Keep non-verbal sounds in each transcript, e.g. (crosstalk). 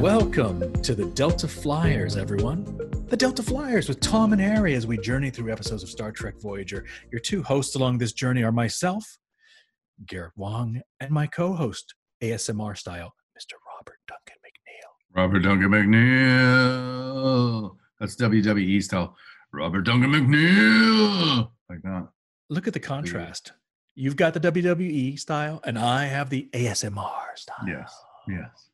Welcome to the Delta Flyers, everyone. The Delta Flyers with Tom and Harry as we journey through episodes of Star Trek Voyager. Your two hosts along this journey are myself, Garrett Wang, and my co host, ASMR style, Mr. Robert Duncan McNeill. Robert Duncan McNeill. That's WWE style. Robert Duncan McNeill. Like that. Look at the contrast. You've got the WWE style, and I have the ASMR style. Yes. Yes.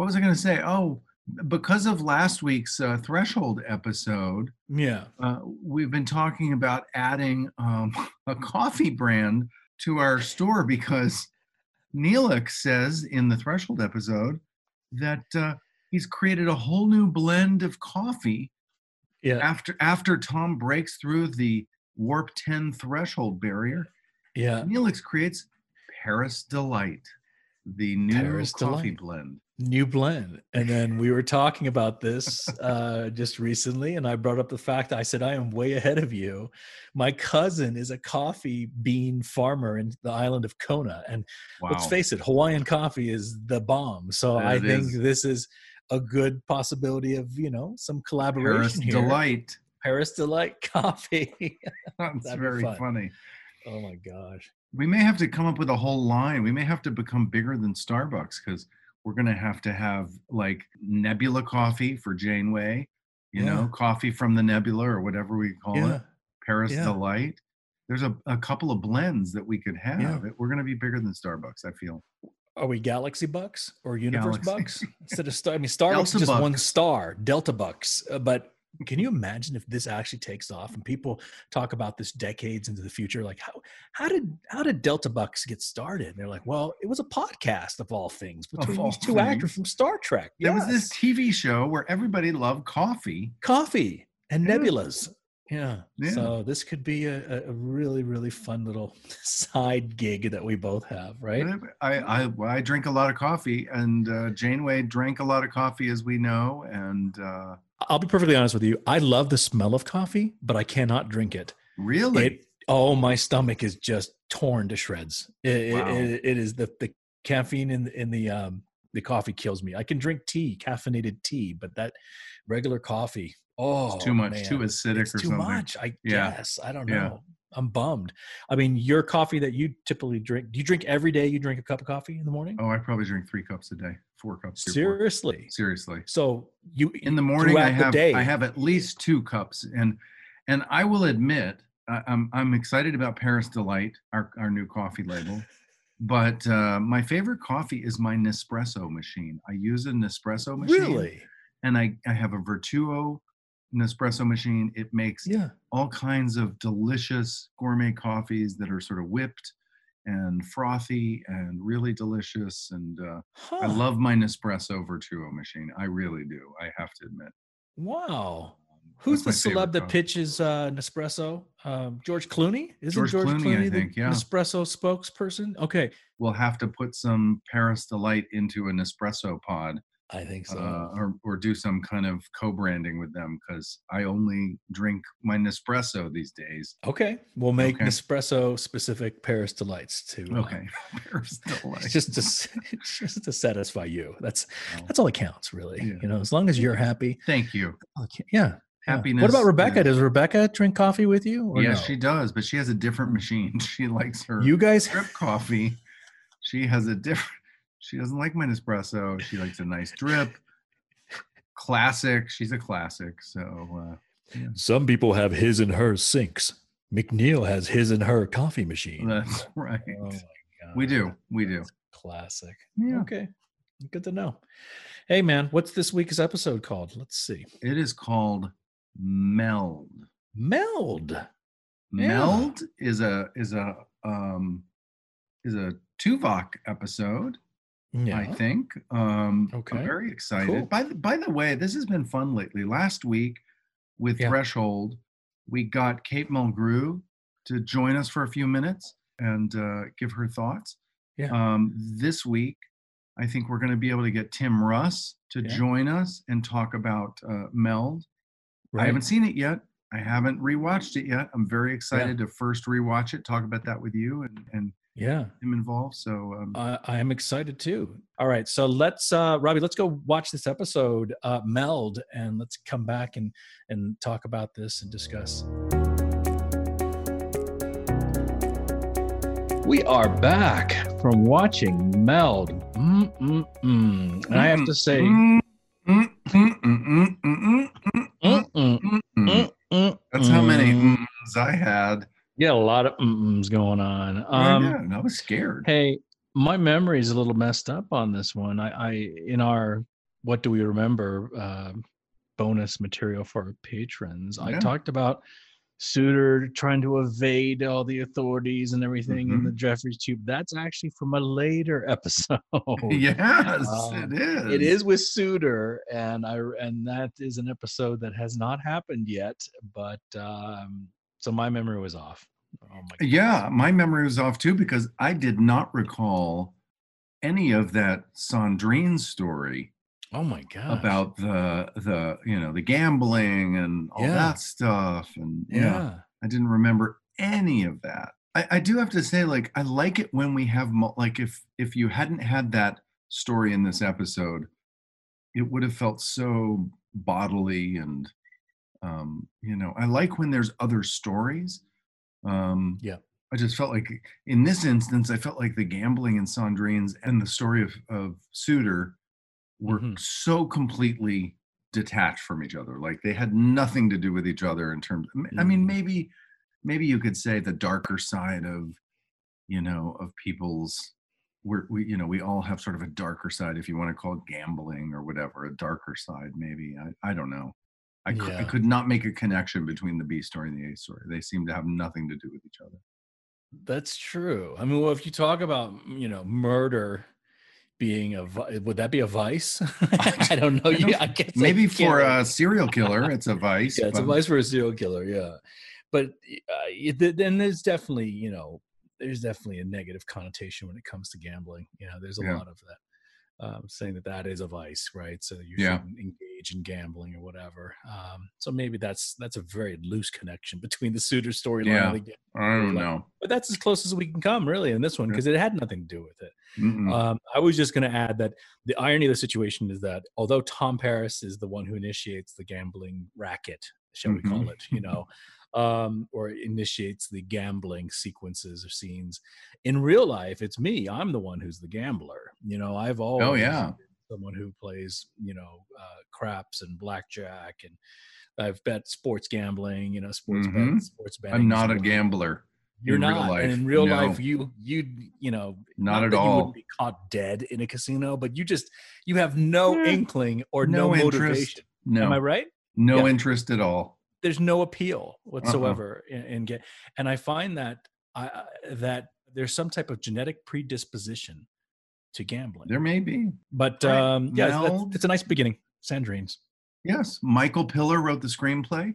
What was I going to say? Oh, because of last week's uh, Threshold episode, Yeah. uh, we've been talking about adding um, (laughs) a coffee brand to our store because Neelix says in the Threshold episode that uh, he's created a whole new blend of coffee Yeah. after after Tom breaks through the warp 10 threshold barrier. Yeah. Neelix creates Paris Delight, the new Paris coffee Delight. blend. New blend. And then we were talking about this uh, just recently, and I brought up the fact I said, I am way ahead of you. My cousin is a coffee bean farmer in the island of Kona. And Wow. let's face it, Hawaiian coffee is the bomb. So I think is. this is a good possibility of, you know, some collaboration Paris here. Delight. Paris Delight (laughs) coffee. (laughs) That's very fun. funny. oh my gosh. We may have to come up with a whole line. We may have to become bigger than Starbucks because we're going to have to have like Nebula coffee for Janeway, you Yeah. know, coffee from the Nebula or whatever we call Yeah. it, Paris Yeah. Delight. There's a, a couple of blends that we could have. We're going to be bigger than Starbucks, I feel. Are we Galaxy Bucks or Universe Galaxy. Bucks instead of Star? I mean, (laughs) Starbucks Delta is just one star, Delta Bucks. Uh, but can you imagine if this actually takes off and people talk about this decades into the future? Like how how did how did Delta Bucks get started? And they're like, well, it was a podcast of all things between all these two actors from Star Trek. There was this TV show where everybody loved coffee. coffee and nebulas. Yeah. Yeah. So this could be a, a- really, really fun little (laughs) side gig that we both have, right? I, I I drink a lot of coffee, and uh, Janeway drank a lot of coffee, as we know. And uh, I'll be perfectly honest with you. I love the smell of coffee, but I cannot drink it. really, It oh, my stomach is just torn to shreds. It, it- Wow. it- it is the the caffeine in in the um the coffee kills me. I can drink tea, caffeinated tea, but that regular coffee, oh, it's too much, too acidic it's or too something. much. I Yeah. guess I don't Yeah. know. I'm bummed. I mean, your coffee that you typically drink. Do you drink every day? You drink a cup of coffee in the morning? Oh, I probably drink three cups a day, four cups. three, four. Seriously. Seriously. So you In the morning, I have. I have at least two cups, and and I will admit, I, I'm I'm excited about Paris Delight, our our new coffee label. (laughs) But uh, my favorite coffee is my Nespresso machine. I use a Nespresso machine, really, and I, I have a Vertuo Nespresso machine. It makes yeah. all kinds of delicious gourmet coffees that are sort of whipped and frothy and really delicious. And uh, I love my Nespresso Vertuo machine. I really do. I have to admit. Wow. Who's That's the celeb that coffee. pitches uh, Nespresso? Um, George Clooney? Isn't George George, Clooney, I the yeah. Nespresso spokesperson? Okay. We'll have to put some Paris Delight into a Nespresso pod I think so. uh, or, or do some kind of co-branding with them because I only drink my Nespresso these days. okay. We'll make okay. Nespresso specific Paris delights to uh, Okay. (laughs) Paris (laughs) Delight. it's just to (laughs) just to satisfy you. That's Oh, that's all that counts, really. Yeah. You know, as long as you're happy. Thank you. that ca- Yeah. Happiness. What about Rebecca? Does Rebecca drink coffee with you? Or Yes, no? she does, but she has a different machine. She likes her You guys drip coffee. She has a different. She doesn't like my Nespresso. She likes a nice drip. Classic. She's a classic. So uh, Some people have his and her sinks. McNeill has his and her coffee machine. that's (laughs) right. Oh my We do. We do. that's Classic. Yeah. Okay. Good to know. Hey man, what's this week's episode called? Let's see. It is called Meld. Meld. Yeah. Meld is a is a um is a Tuvok episode. Yeah. I think. Um, Okay. I'm very excited. Cool. By the, by the way, this has been fun lately. Last week with Yeah. Threshold, we got Kate Mulgrew to join us for a few minutes and uh, give her thoughts. Yeah. Um, this week, I think we're going to be able to get Tim Russ to Yeah. join us and talk about uh, Meld. I haven't seen it yet. I haven't rewatched it yet. I'm very excited to first rewatch it, talk about that with you, and, and yeah. him involved so um, uh, i am excited too. All right so let's uh robbie let's go watch this episode uh meld and let's come back and and talk about this and discuss. We are back from watching meld. Mm-mm-mm. and i have to say that's how many mm. I had. Yeah, a lot of mm-ums going on. Um, and I was scared. Hey, my memory is a little messed up on this one. I, I in our what do we remember uh, bonus material for our patrons, I talked about Suder trying to evade all the authorities and everything in Mhm. the Jefferies tube. That's actually from a later (laughs) episode. yes, Um, it is. It is with Suder, and I and that is an episode that has not happened yet. But um, so my memory was off. Oh my Yeah, my memory was off too because I did not recall any of that Sandrine story Oh my god! about the the you know the gambling and all Yeah. that stuff and yeah. yeah. I didn't remember any of that. I, I do have to say, like, I like it when we have like if if you hadn't had that story in this episode, it would have felt so bodily and um, you know, I like when there's other stories. Um Yeah. I just felt like in this instance, I felt like the gambling and Sandrines and the story of, of Suder were Mhm. so completely detached from each other. Like they had nothing to do with each other in terms. I mean, Mhm. maybe, maybe you could say the darker side of, you know, of people's. We're, we, you know, we all have sort of a darker side, if you want to call it gambling or whatever, a darker side, maybe. I, I don't know. I, cou- I could not make a connection between the B story and the A story. They seem to have nothing to do with each other. That's true. I mean, well, if you talk about you know murder being a would that be a vice? (laughs) I don't know. I don't- Yeah, I guess Maybe for a serial killer, it's a (laughs) vice. yeah, it's a vice for a serial killer. Yeah, but uh, then there's definitely you know there's definitely a negative connotation when it comes to gambling. You know, there's a Yeah. lot of that. Um, saying that that is a vice, right? So you Yeah. shouldn't engage in gambling or whatever. Um, so maybe that's that's a very loose connection between the suder storyline Yeah. and the I don't know. but that's as close as we can come really in this one because it had nothing to do with it um, i was just going to add that the irony of the situation is that although tom paris is the one who initiates the gambling racket shall we call Mhm. it you know um, or initiates the gambling sequences or scenes in real life it's me i'm the one who's the gambler you know i've always Oh, yeah. Someone who plays you know uh, craps and blackjack and I've bet sports gambling, you know, sports Mhm. bets, sports betting. I'm not a gambler. you're in real not. life. And in real No. life, you you you know Not at all. You wouldn't be caught dead in a casino, but you just you have no Eh, inkling or no no, interest. motivation. No, Am I right? no Yeah. interest at all. There's no appeal Uh-huh. whatsoever in, in get. And I find that I- that there's some type of genetic predisposition to gambling. There may be. but Right. um, yeah, it's- Meld. it's, it's a nice beginning. Sandrines. Yes, Michael Piller wrote the screenplay.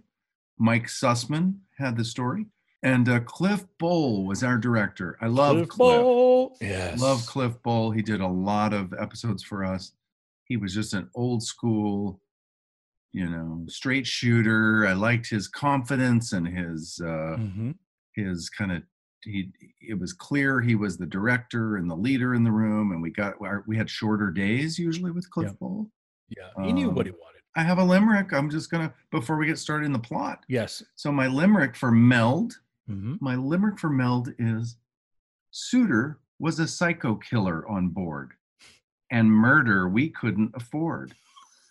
Mike Sussman had the story, and uh, Cliff Bole was our director. I love Cliff. Bole. Yes. Love Cliff Bole. He did a lot of episodes for us. He was just an old school, you know, straight shooter. I liked his confidence and his uh, Mhm. his kind of he it was clear he was the director and the leader in the room and we got our, we had shorter days usually with cliff Yeah. bole Yeah, he knew what he Um, wanted. i have a limerick i'm just gonna before we get started in the plot Yes. so my limerick for meld hmm my limerick for meld is suder was a psycho killer on board and murder we couldn't afford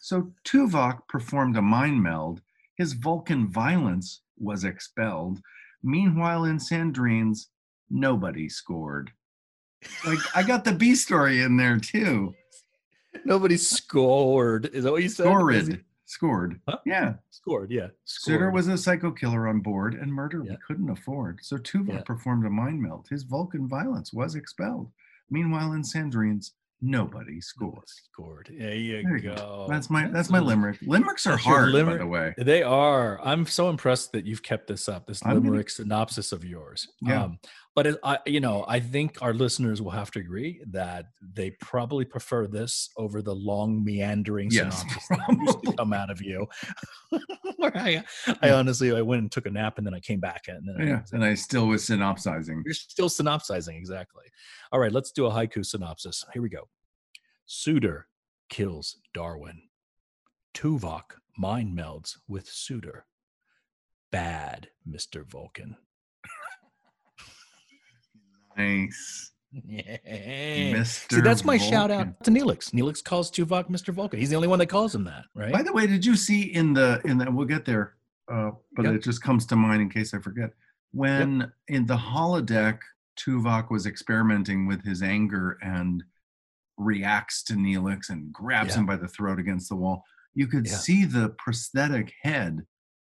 so tuvok performed a mind meld his vulcan violence was expelled meanwhile in sandrines nobody scored like i got the b story in there too Nobody scored. Is that what you said? Scored scored Huh? yeah Scored. Yeah. Scored. was a psycho killer on board and murder Yeah. we couldn't afford. So Tuvok Yeah. performed a mind meld. His Vulcan violence was expelled. Meanwhile, in Sandrines, nobody scored. Scored. There you, There you go. That's my that's my limerick. Limericks are that's hard, by the way. They are. I'm so impressed that you've kept this up. This I'm gonna- limerick synopsis of yours. Yeah. Um, but it, I, you know, I think our listeners will have to agree that they probably prefer this over the long meandering Yes, synopsis (laughs) that used to come out of you. (laughs) Where I, I honestly, I went and took a nap and then I came back and then I Yeah, was and I still was synopsizing. You're still synopsizing, exactly. All right, let's do a haiku synopsis. Here we go. Suder kills Darwin. Tuvok mind melds with Suder. Bad, Mr. Vulcan. Nice, Yeah. Mr. See, that's my shout out to Neelix. Neelix calls Tuvok Mr. Vulcan. He's the only one that calls him that, right? By the way, did you see in the in the we'll get there, uh, but Yep. it just comes to mind in case I forget. When in the holodeck, Tuvok was experimenting with his anger and reacts to Neelix and grabs Yeah. him by the throat against the wall. You could Yeah. see the prosthetic head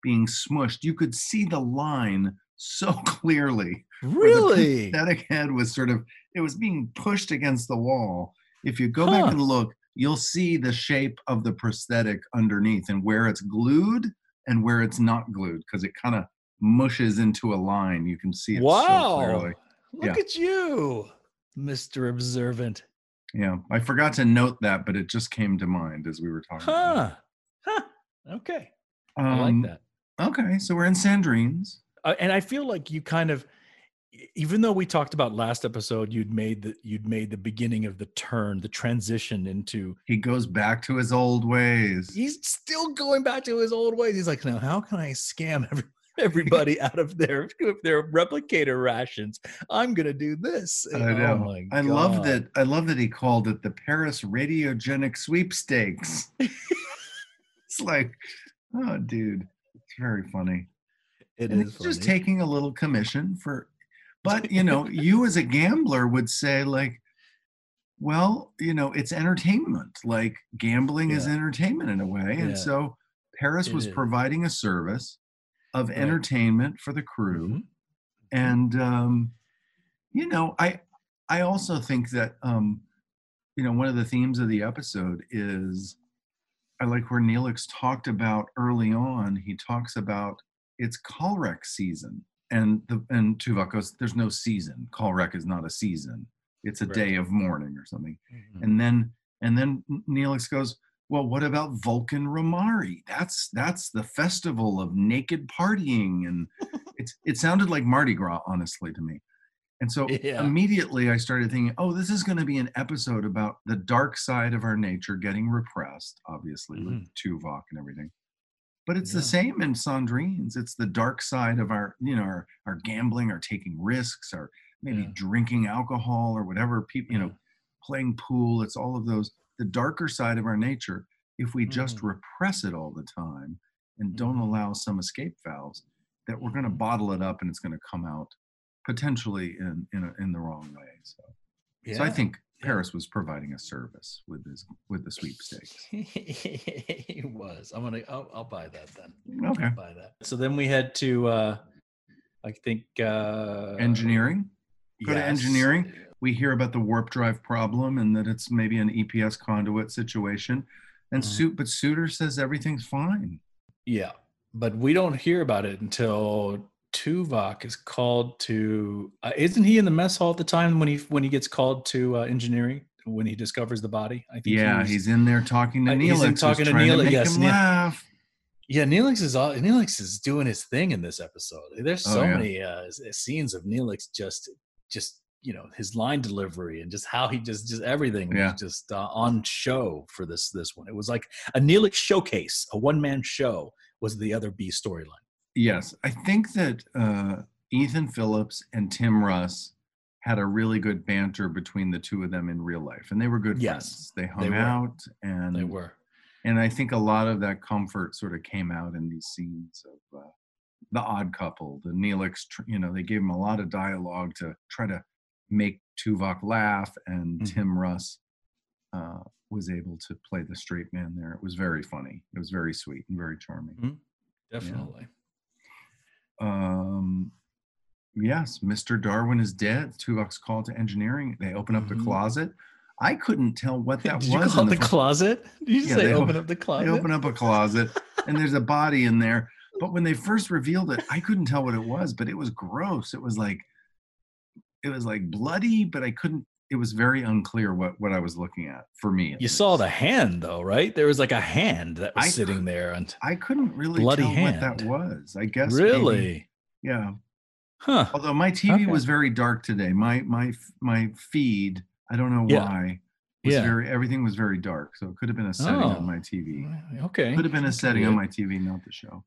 being smushed. You could see the line so (laughs) clearly. where the really? prosthetic head was sort of it was being pushed against the wall. If you go Huh. back and look, you'll see the shape of the prosthetic underneath and where it's glued and where it's not glued because it kind of mushes into a line. You can see it so wow. clearly. Look Yeah. at you, Mr. Observant. Yeah, I forgot to note that, but it just came to mind as we were talking. about. Huh. Huh. Okay. I Um, like that. Okay, so we're in Sandrines. uh, and I feel like you kind of, even though we talked about last episode, you'd made the you'd made the beginning of the turn, the transition into. He goes back to his old ways. He's still going back to his old ways. He's like, now how can I scam every, everybody out of their (laughs) their replicator rations? I'm gonna do this. I Oh know. my I love that. I love that he called it the Paris Radiogenic Sweepstakes. (laughs) it's like, oh, dude, it's very funny. It and is he's just taking a little commission for, but you know, (laughs) you as a gambler would say like, well, you know, it's entertainment. Like gambling is entertainment in a way, Yeah. and so Paris It was is. providing a service of Right. entertainment for the crew Mhm. and um, you know i i also think that um, you know one of the themes of the episode is i like where neelix talked about early on he talks about it's Kal Rekk season and the and Tuvok goes there's no season Kal Rekk is not a season it's a Right. day of mourning or something Mhm. and then and then Neelix goes, well, what about Vulcan Rumarie? That's that's the festival of naked partying, and (laughs) it's it sounded like Mardi Gras, honestly, to me. And so Yeah. immediately I started thinking, oh, this is going to be an episode about the dark side of our nature getting repressed, obviously with Tuvok and everything. But it's Mm-hmm. Yeah. the same in Sandrines. It's the dark side of our, you know, our, our gambling, our taking risks, our maybe Yeah. drinking alcohol or whatever people, you know, playing pool. It's all of those, the darker side of our nature. If we just Mhm. repress it all the time and don't Mhm. allow some escape valves, that we're going to Mhm. bottle it up and it's going to come out potentially in in, a, in the wrong way. So, so I Yeah. think yeah. Paris was providing a service with this with the sweepstakes. (laughs) he was. I'm gonna. I'll, I'll buy that then. Okay. I'll buy that. So then we head to. uh I think. uh Engineering. Go to engineering. We hear about the warp drive problem and that it's maybe an EPS conduit situation. And Mhm. suit, but Suder says everything's fine. Yeah, but we don't hear about it until Tuvok is called to. Uh, isn't he in the mess hall at the time when he when he gets called to uh, engineering when he discovers the body? I think Yeah, was- he's in there talking to Uh, Neelix. he's in talking to Neelix, make yes, laugh. Yeah, Neelix is all Neelix is doing his thing in this episode. There's Oh, so yeah. many uh, scenes of Neelix just just you know his line delivery and just how he just just everything Yeah. was just uh, on show for this this one. It was like a Neelix showcase, a one man show was the other B storyline. Yes, I think that uh, Ethan Phillips and Tim Russ had a really good banter between the two of them in real life, and they were good Yes, friends. They hung were. out, and They were. and I think a lot of that comfort sort of came out in these scenes of uh, the odd couple, the Neelix. You know, they gave him a lot of dialogue to try to make Tuvok laugh, and Mhm. Tim Russ uh, was able to play the straight man there. It was very funny. It was very sweet and very charming. Definitely. Um, yes, Mr. Darwin is dead. Tuvok's call to engineering. They open up Mhm. the closet. I couldn't tell what (laughs) that Did was. you call the fir- closet? Did you Yeah, say open up the closet? They open up a closet and there's a body in there. But when they first revealed it, I couldn't tell what it was, but it was gross. It was like it was like bloody, but I couldn't it was very unclear what what I was looking at for me. You saw the hand though, right? There was like a hand that was I sitting there and I couldn't really Bloody tell what that was. I guess maybe- really? yeah. Huh. Although my TV Okay. was very dark today. My my my feed, I don't know Yeah. why, was Yeah. very everything was very dark. So it could have been a setting Oh. on my TV. Okay. Could have been a setting on oh. my TV, not the show.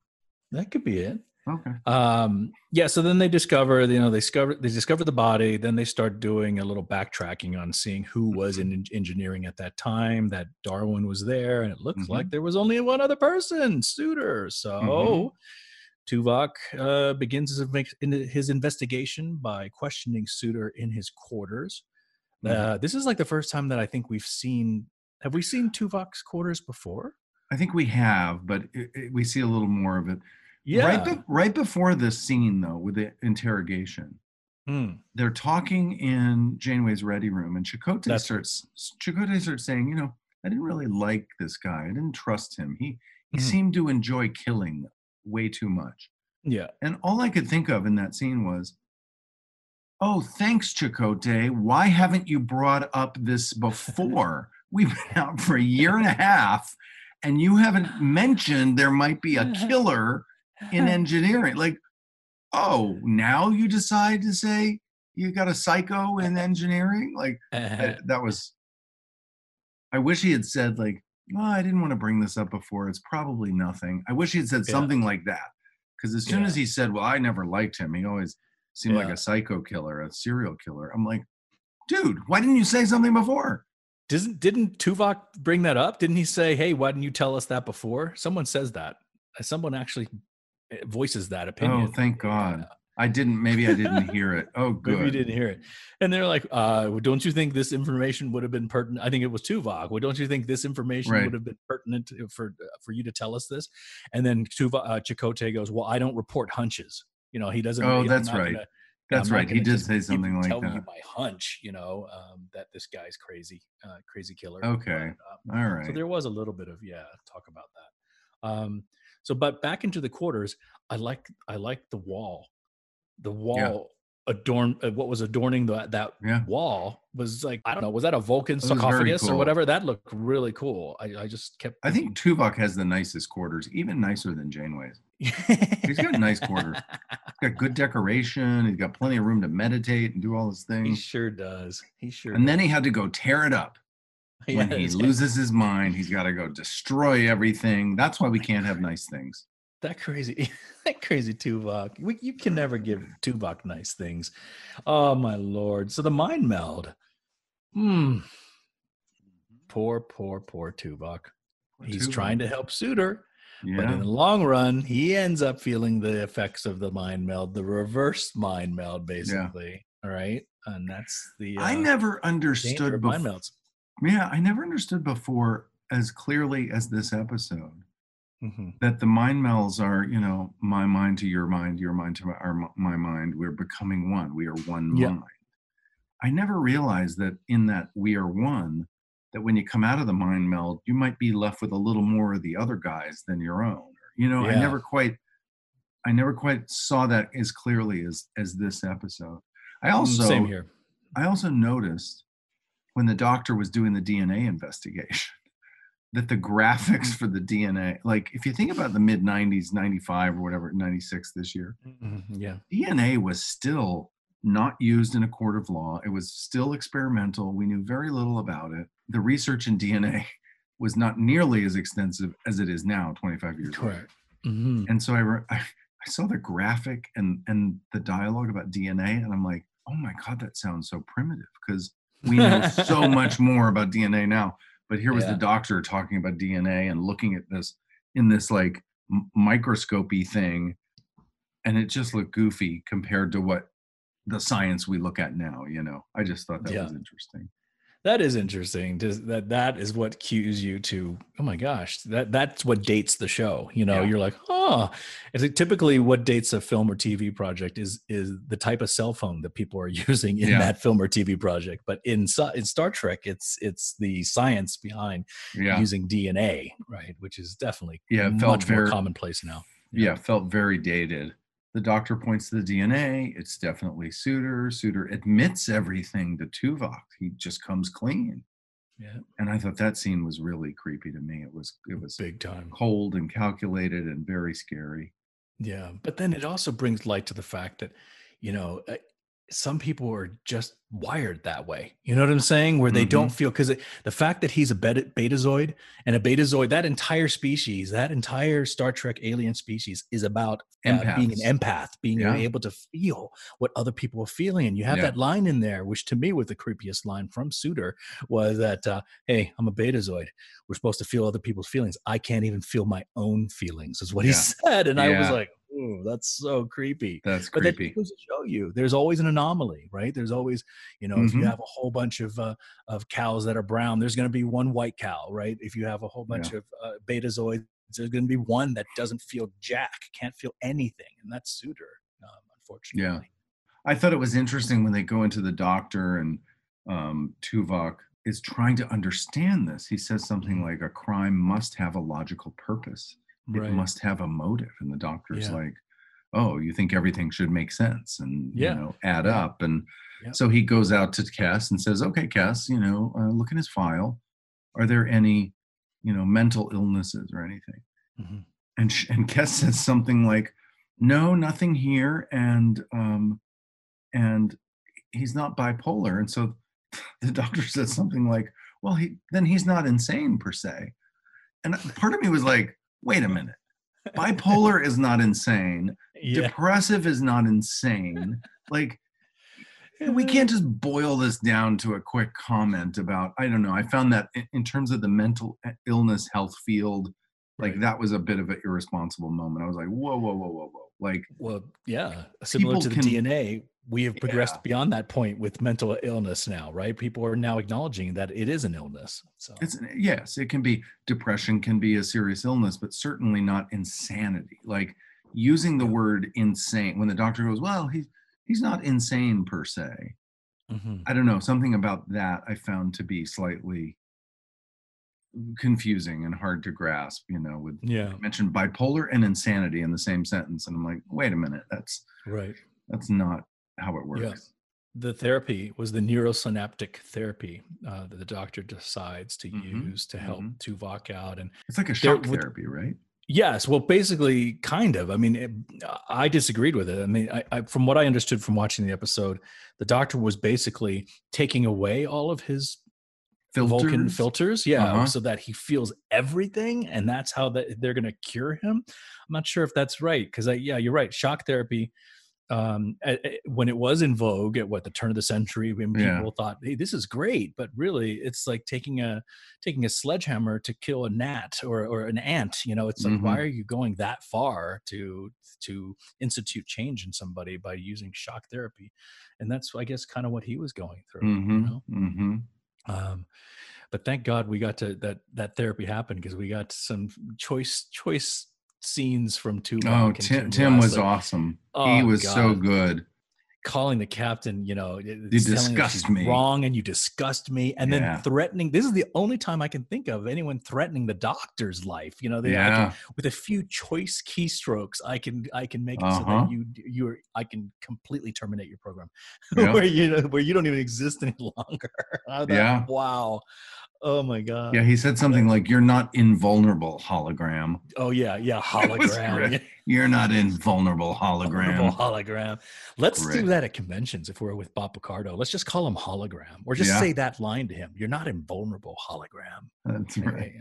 That could be it. Okay. um yeah so then they discover you know they discover they discover the body then they start doing a little backtracking on seeing who was in engineering at that time that darwin was there and it looks Mhm. like there was only one other person suder so tuvok uh begins his, his investigation by questioning suder in his quarters Mhm. uh this is like the first time that i think we've seen have we seen tuvok's quarters before I think we have, but it, it- we see a little more of it. Yeah Right, be- right before this scene, though, with the interrogation, Hmm. they're talking in Janeway's ready room, and Chakotay That's- starts Chakotay starts saying, you know, I didn't really like this guy. I didn't trust him. He he Mhm. seemed to enjoy killing way too much. yeah And all I could think of in that scene was, oh, thanks, Chakotay. Why haven't you brought up this before? (laughs) We've been out for a year and a half, and you haven't mentioned there might be a (laughs) killer in (laughs) engineering. Like, oh, now you decide to say you got a psycho in (laughs) engineering? Like, I- uh-huh. that was, I wish he had said, like, oh, I didn't want to bring this up before. It's probably nothing. I wish he had said Yeah. something like that. Because as soon Yeah. as he said, well, I never liked him, he always seemed like a psycho killer, a serial killer. I'm like, dude, why didn't you say something before? Didn't didn't Tuvok bring that up? Didn't he say, "Hey, why didn't you tell us that before?" Someone says that. Someone actually voices that opinion. Oh, thank God. I didn't, maybe I didn't (laughs) hear it. Oh, good. Maybe you didn't hear it. And they're like, uh, well, don't you think this information would have been pertinent? I think it was Tuvok. Well, don't you think this information Right. would have been pertinent for uh, for you to tell us this? And then Tuvok, uh, Chakotay goes, well, I don't report hunches. You know, he doesn't. Oh, that's right. gonna- That's right. He did say something like tell that. you my hunch, you know, um, that this guy's crazy, uh, crazy killer. Okay. But, um, All so there was a little bit of yeah talk about that. Um, so, but back into the quarters, I like I like the wall. The wall adorn uh, what was adorning that that Yeah. wall was like I don't know was that a Vulcan very sarcophagus or whatever that looked really cool. I, I just kept I think Tuvok has the nicest quarters, even nicer than Janeway's. He's got a nice quarters. (laughs) He's got good decoration. He's got plenty of room to meditate and do all his things. he sure does. He sure. And then he had to go tear it up. Does. (laughs) When he loses his mind, he's got to go destroy everything. That's why we can't have nice things. that crazy (laughs) that crazy Tuvok. We, you can never give Tuvok nice things. Oh my lord. So the mind meld. Hmm. Poor, poor, poor Tuvok. He's trying to help Suder, but in the long run, he ends up feeling the effects of the mind meld, the reverse mind meld, basically. All right. And that's the uh, I never understood mind melds. Yeah, I never understood before as clearly as this episode Mhm. that the mind melds are, you know, my mind to your mind, your mind to my, our, my mind. We're becoming one. We are one Yeah. mind. I never realized that in that we are one, that when you come out of the mind meld, you might be left with a little more of the other guys than your own. You know, I never quite, I never quite saw that as clearly as as this episode. I also Mm, Same here. I also noticed when the doctor was doing the DNA investigation (laughs) that the graphics for the DNA, like if you think about the mid 90s, 95 or whatever, 96 this year, Mhm. Yeah. DNA was still not used in a court of law. It was still experimental. We knew very little about it. The research in DNA (laughs) was not nearly as extensive as it is now, 25 years later. Correct. Mhm. And so I, re- I, I saw the graphic and and the dialogue about DNA, and I'm like, oh my god, that sounds so primitive because we know (laughs) so much more about DNA now. But here was Yeah. the doctor talking about DNA and looking at this in this like m- microscopy thing, and it just looked goofy compared to what the science we look at now. You know, I just thought that Yeah. was interesting. That is interesting. Does that that is what cues you to? Oh my gosh, that that's what dates the show. You know, Yeah. you're like, oh, it's like typically what dates a film or TV project is is the type of cell phone that people are (laughs) using in Yeah. that film or TV project. But in in Star Trek, it's it's the science behind Yeah. using DNA, right? Which is definitely Yeah, it felt much more very- commonplace now. yeah, felt very dated. The doctor points to the DNA. It's definitely Suder. Suder admits everything to Tuvok. He just comes clean. Yeah, And I thought that scene was really creepy to me. It was it was big time. cold and calculated and very scary. Yeah, but then it also brings light to the fact that, you know, uh, some people are just wired that way. You know what I'm saying? Where they don't feel because the fact that he's a beta, betazoid and a betazoid, that entire species, that entire Star Trek alien species is about uh, being an empath, being Yeah. able to feel what other people are feeling. And you have Yeah. that line in there, which to me was the creepiest line from Suder, was that, uh, "Hey, I'm a betazoid. We're supposed to feel other people's feelings. I can't even feel my own feelings," is what he (laughs) said, and I was like, "Ooh, that's so creepy." That's But that creepy. goes to show you there's always an anomaly, right? There's always, you know, if you Mhm. have a whole bunch of uh, of cows that are brown, there's going to be one white cow, right? If you have a whole bunch of uh, betazoids, there's going to be one that doesn't feel jack, can't feel anything, and that's Suder, um, unfortunately. I thought it was interesting when they go into the doctor and um, Tuvok is trying to understand this. He says something Mhm. like, "A crime must have a logical purpose. Right. It must have a motive." And the doctor's Yeah. like, "Oh, you think everything should make sense and Yeah. you know add Yeah. up?" And so he goes out to Kes and says, "Okay, Kes, you know, uh, look in his file. Are there any, you know, mental illnesses or anything?" Mhm. and sh- and Kes says something like, "No, nothing here," and um, and he's not bipolar, and so (laughs) the doctor says something like, "Well, he then he's not insane per se," and part of me was like, "Wait a (laughs) minute, bipolar is not insane, Yeah. depressive is not insane, like." We can't just boil this down to a quick comment about. I don't know. I found that in, terms of the mental illness health field, like Right. that was a bit of an irresponsible moment. I was like, whoa, whoa, whoa, whoa, whoa. Like, Well, yeah. Similar to the can- DNA, we have progressed Yeah. beyond that point with mental illness now, right? People are now acknowledging that it is an illness. So it's yes, it can be depression, can be a serious illness, but certainly not insanity. Like using the word insane when the doctor goes, well, he's he's not insane per se. Mhm. I don't know. Something about that I found to be slightly confusing and hard to grasp. You know, with yeah, mentioned bipolar and insanity in the same sentence, and I'm like, wait a minute, that's right. that's not how it works. the therapy was the neurosynaptic therapy uh, that the doctor decides to Mhm, use to help mhm. Tuvok out. And It's like a shock would- therapy, right? yes, well, basically, kind of. I mean, it, I disagreed with it. I mean, I, I, from what I understood from watching the episode, the doctor was basically taking away all of his Vulcan Filters? filters, yeah, Uh-huh. so that he feels everything, and that's how that they're going to cure him. I'm not sure if that's right because, yeah, you're right. Shock therapy, um, a- a- when it was in vogue at what the turn of the century, when people Yeah. thought, "Hey, this is great," but really, it's like taking a taking a sledgehammer to kill a gnat or or an ant. You know, it's like, why Mhm. are you going that far to to institute change in somebody by using shock therapy? And that's, I guess, kind of what he was going through. Mm-hmm. know? Mm-hmm. um, but thank god we got to that that therapy happened because we got some choice choice scenes from Tuvok Oh, Tim, Tim, was like, awesome. he Oh, was so good. calling the captain you know You it's telling her disgust me. wrong and you disgust me and Yeah. then threatening this is the only time i can think of anyone threatening the doctor's life you know they, I can, Yeah. with a few choice keystrokes i can i can make it so Uh-huh. that you you're i can completely terminate your program (laughs) Yeah. where you know where you don't even exist any (laughs) longer (laughs) Yeah. wow oh my god Yeah, he said something like, "You're not invulnerable, hologram. Oh yeah, yeah, (laughs) hologram. You're not invulnerable, hologram." Hologram. hologram. Let's do that at conventions if we're with Bob Picardo. Let's just call him hologram, or just Yeah. say that line to him. You're not invulnerable, hologram. That's right.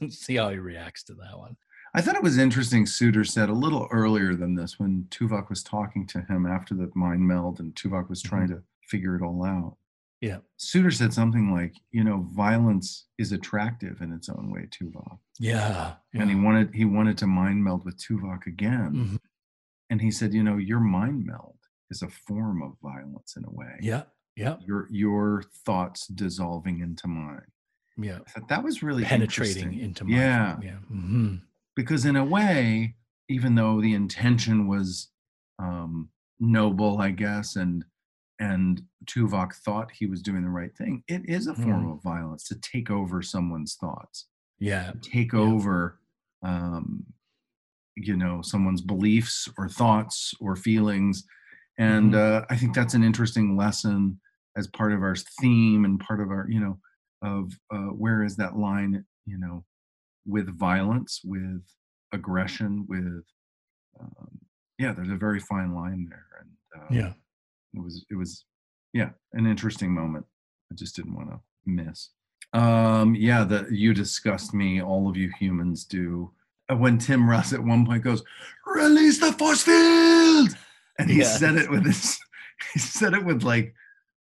(laughs) (laughs) See how he reacts to that one. I thought it was interesting. Suder said a little earlier than this when Tuvok was talking to him after the mind meld, and Tuvok was trying mm-hmm. to figure it all out. Yeah. Suder said something like, "You know, violence is attractive in its own way, Tuvok." Yeah. and he wanted he wanted to mind meld with Tuvok again. Mhm. And he said, you know, your mind meld is a form of violence in a way. yeah. Yeah. Your your thoughts dissolving into mine. Yeah. That was really Penetrating into mine. Yeah. Yeah. hmm because in a way, even though the intention was um, noble, I guess, and and Tuvok thought he was doing the right thing, it is a form Mhm. of violence to take over someone's thoughts, Yeah. take Yeah. over, um, you know, someone's beliefs or thoughts or feelings, and Mhm. uh, I think that's an interesting lesson as part of our theme and part of our, you know, of uh, where is that line, you know, with violence, with aggression, with um, yeah, there's a very fine line there, and uh, Yeah. It was it was yeah an interesting moment. I just didn't want to miss. Um, yeah, the you disgust me. All of you humans do. When Tim Russ at one point goes, "Release the force field," and he said it with this, he said it with like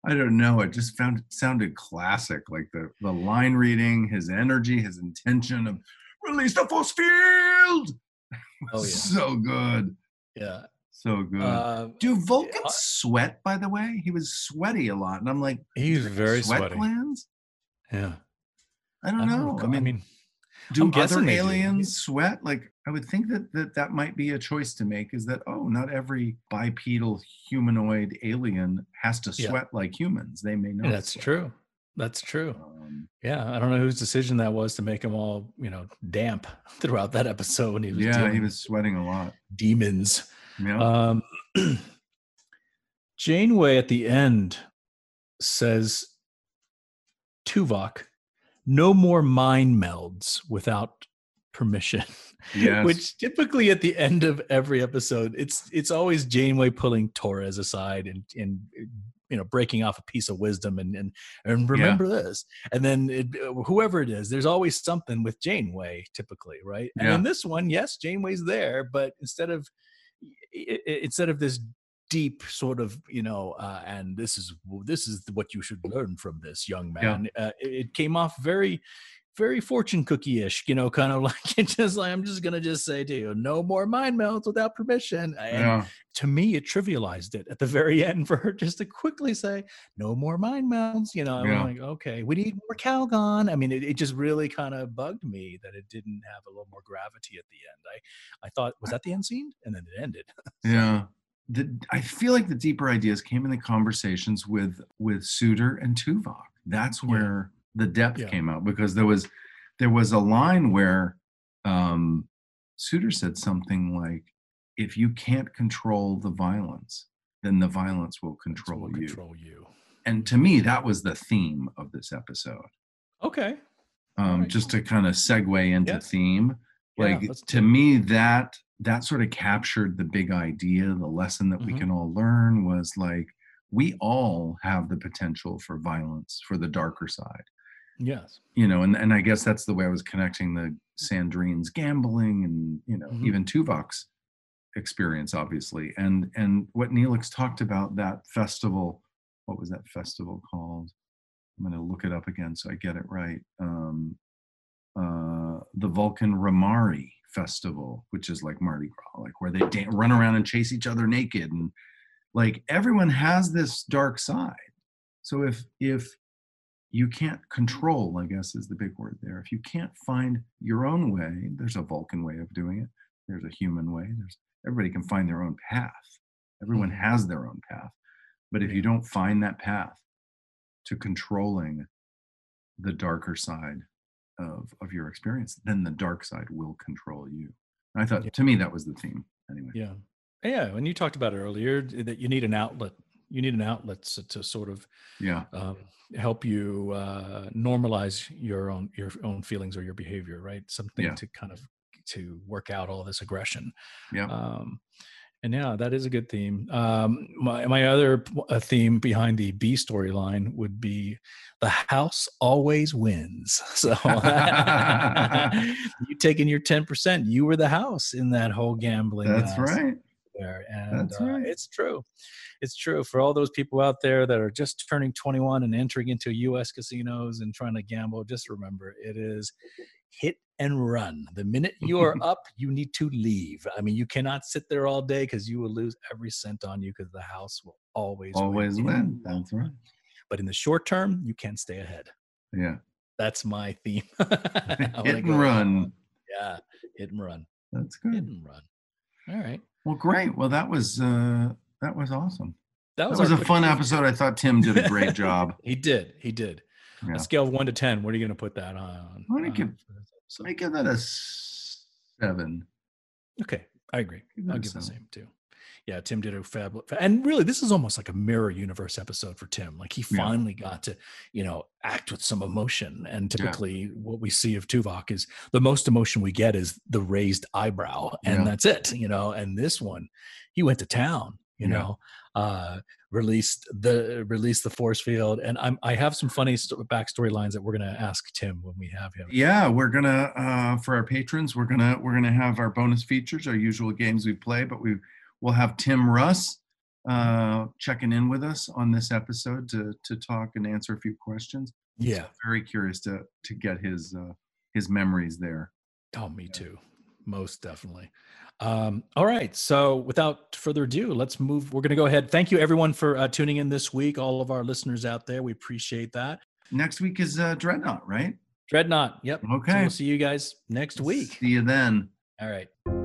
I don't know. It just found sounded classic, like the the line reading, his energy, his intention of release the force field. (laughs) Oh, yeah. so good, Yeah. So good. Uh, Do Vulcans I- sweat? By the way, he was sweaty a lot, and I'm like, he's "Do they have very sweat sweaty. glands. Yeah. I don't, know. recall- I mean, do I'm other guessing they do. aliens sweat? Like, I would think that, that that might be a choice to make. Is that oh, not every bipedal humanoid alien has to Yeah. sweat like humans. They may not. that's sweat. true. That's true. Um, Yeah, I don't know whose decision that was to make him all, you know, damp (laughs) throughout that episode when he was yeah, he was sweating a lot. demons. Yeah. Um, Janeway at the end says, Tuvok, no more mind melds without permission. yes. (laughs) Which typically at the end of every episode, it's it's always Janeway pulling Torres aside and and you know breaking off a piece of wisdom and and and remember this, and then it, whoever it is, there's always something with Janeway typically, right? And Yeah. in this one, yes, Janeway's there, but instead of instead of this deep sort of you know uh, and this is this is what you should learn from this young Yeah. man uh, it, it came off very very fortune cookie-ish you know kind of (laughs) like it just like i'm just gonna just say to you no more mind melds without permission and yeah. to me it trivialized it at the very (laughs) end for her just to quickly say no more mind melds you know i'm like okay we need more calgon i mean it, it just really kind of bugged me that it didn't have a little more gravity at the end i i thought was that the end scene and then it ended (laughs) Yeah. The, I feel like the deeper ideas came in the conversations with with Suder and Tuvok. That's Yeah. where the depth Yeah. came out because there was there was a line where um, Suder said something like, "If you can't control the violence, then the violence will control will you." control you And to me, that was the theme of this episode. okay Um, Alright. Just to kind of segue into Yeah. theme, like let's to me that that sort of captured the big idea the lesson that we Mhm. can all learn was like we all have the potential for violence for the darker side yes. You know and, and i guess that's the way i was connecting the sandrine's gambling and you know Mhm. even tuvok's experience obviously. And and what neelix talked about that festival what was that festival called? I'm going to look it up again so i get it right. Um uh the vulcan rumarie festival which is like mardi gras like where they run around and chase each other naked and like everyone has this dark side. So if if you can't control i guess is the big word there if you can't find your own way there's a vulcan way of doing it there's a human way there's everybody can find their own path everyone Mhm. has their own path but if you don't find that path to controlling the darker side of of your experience then the dark side will control you and i thought Yeah. to me that was the theme anyway Yeah. Yeah. When you talked about it earlier, that you need an outlet. You need an outlet to, to sort of yeah um, help you uh, normalize your own your own feelings or your behavior, right? Something Yeah. to kind of to work out all this aggression. yeah Um, and yeah, that is a good theme. Um, my my other theme behind the B storyline would be the house always wins. (laughs) So (laughs) (laughs) you taking your ten percent, you were the house in that whole gambling. that's uh, right there and That's uh, it's true it's true for all those people out there that are just turning 21 and entering into us casinos and trying to gamble just remember it is hit and run. The minute you're (laughs) up, you need to leave. I mean, you cannot sit there all day because you will lose every cent on you because the house will always Always win. win. That's right. But in the short term, you can stay ahead. Yeah. That's my theme. (laughs) (laughs) Hit and run. Yeah, hit and run. That's good. Hit and run. All right. Well, great. Well, that was uh that was awesome. That That was, was a fun episode. I thought Tim did a great (laughs) job. He did. He did. Yeah. A scale of one to ten. What are you going to put that on? I'm gonna uh, give- for this So? I give that a seven. Okay, I agree. I'll give the same too. Yeah, Tim did a fabulous, and really, this is almost like a mirror universe episode for Tim. Like he Yeah. finally got to, you know, act with some emotion. And Yeah. typically, what we see of Tuvok is the most emotion we get is the raised eyebrow, and Yeah. that's it. You know, and this one, he went to town. You Yeah. know, uh, released the released the force field, and I'm I have some funny sto- backstory lines that we're gonna ask Tim when we have him. Yeah, we're gonna uh for our patrons, we're gonna we're gonna have our bonus features, our usual games we play, but we we'll have Tim Russ uh checking in with us on this episode to to talk and answer a few questions. Yeah. Very curious to to get his uh his memories there. Oh, me too. Most definitely. Um, all right. So, without further ado, let's move. We're going to go ahead. Thank you, everyone, for uh, tuning in this week. All of our listeners out there, we appreciate that. Next week is uh Dreadnought, right? Dreadnought. Yep. So Okay. we'll see you guys next week. See you then. All right.